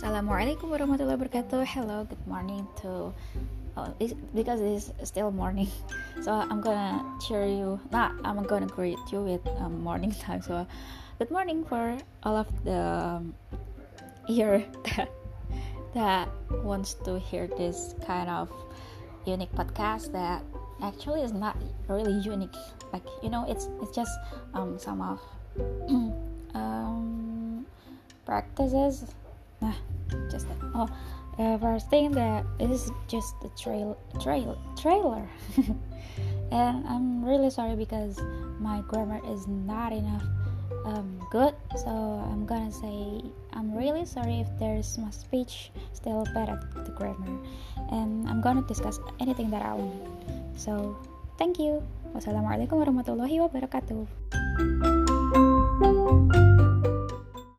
Assalamualaikum warahmatullahi wabarakatuh. Hello, good morning to uh, because it's still morning, so I'm gonna cheer you. Not I'm gonna greet you with um, morning time. So, good morning for all of the um, here that that wants to hear this kind of unique podcast that actually is not really unique. Like you know, it's it's just um, some of um, practices nah. Uh, first thing that it is just the trail trail trailer. And i'm really sorry because my grammar is not enough um, good. So i'm gonna say i'm really sorry if there's my speech still bad at the grammar. And i'm gonna discuss anything that i want. So thank you. Wassalamualaikum warahmatullahi wabarakatuh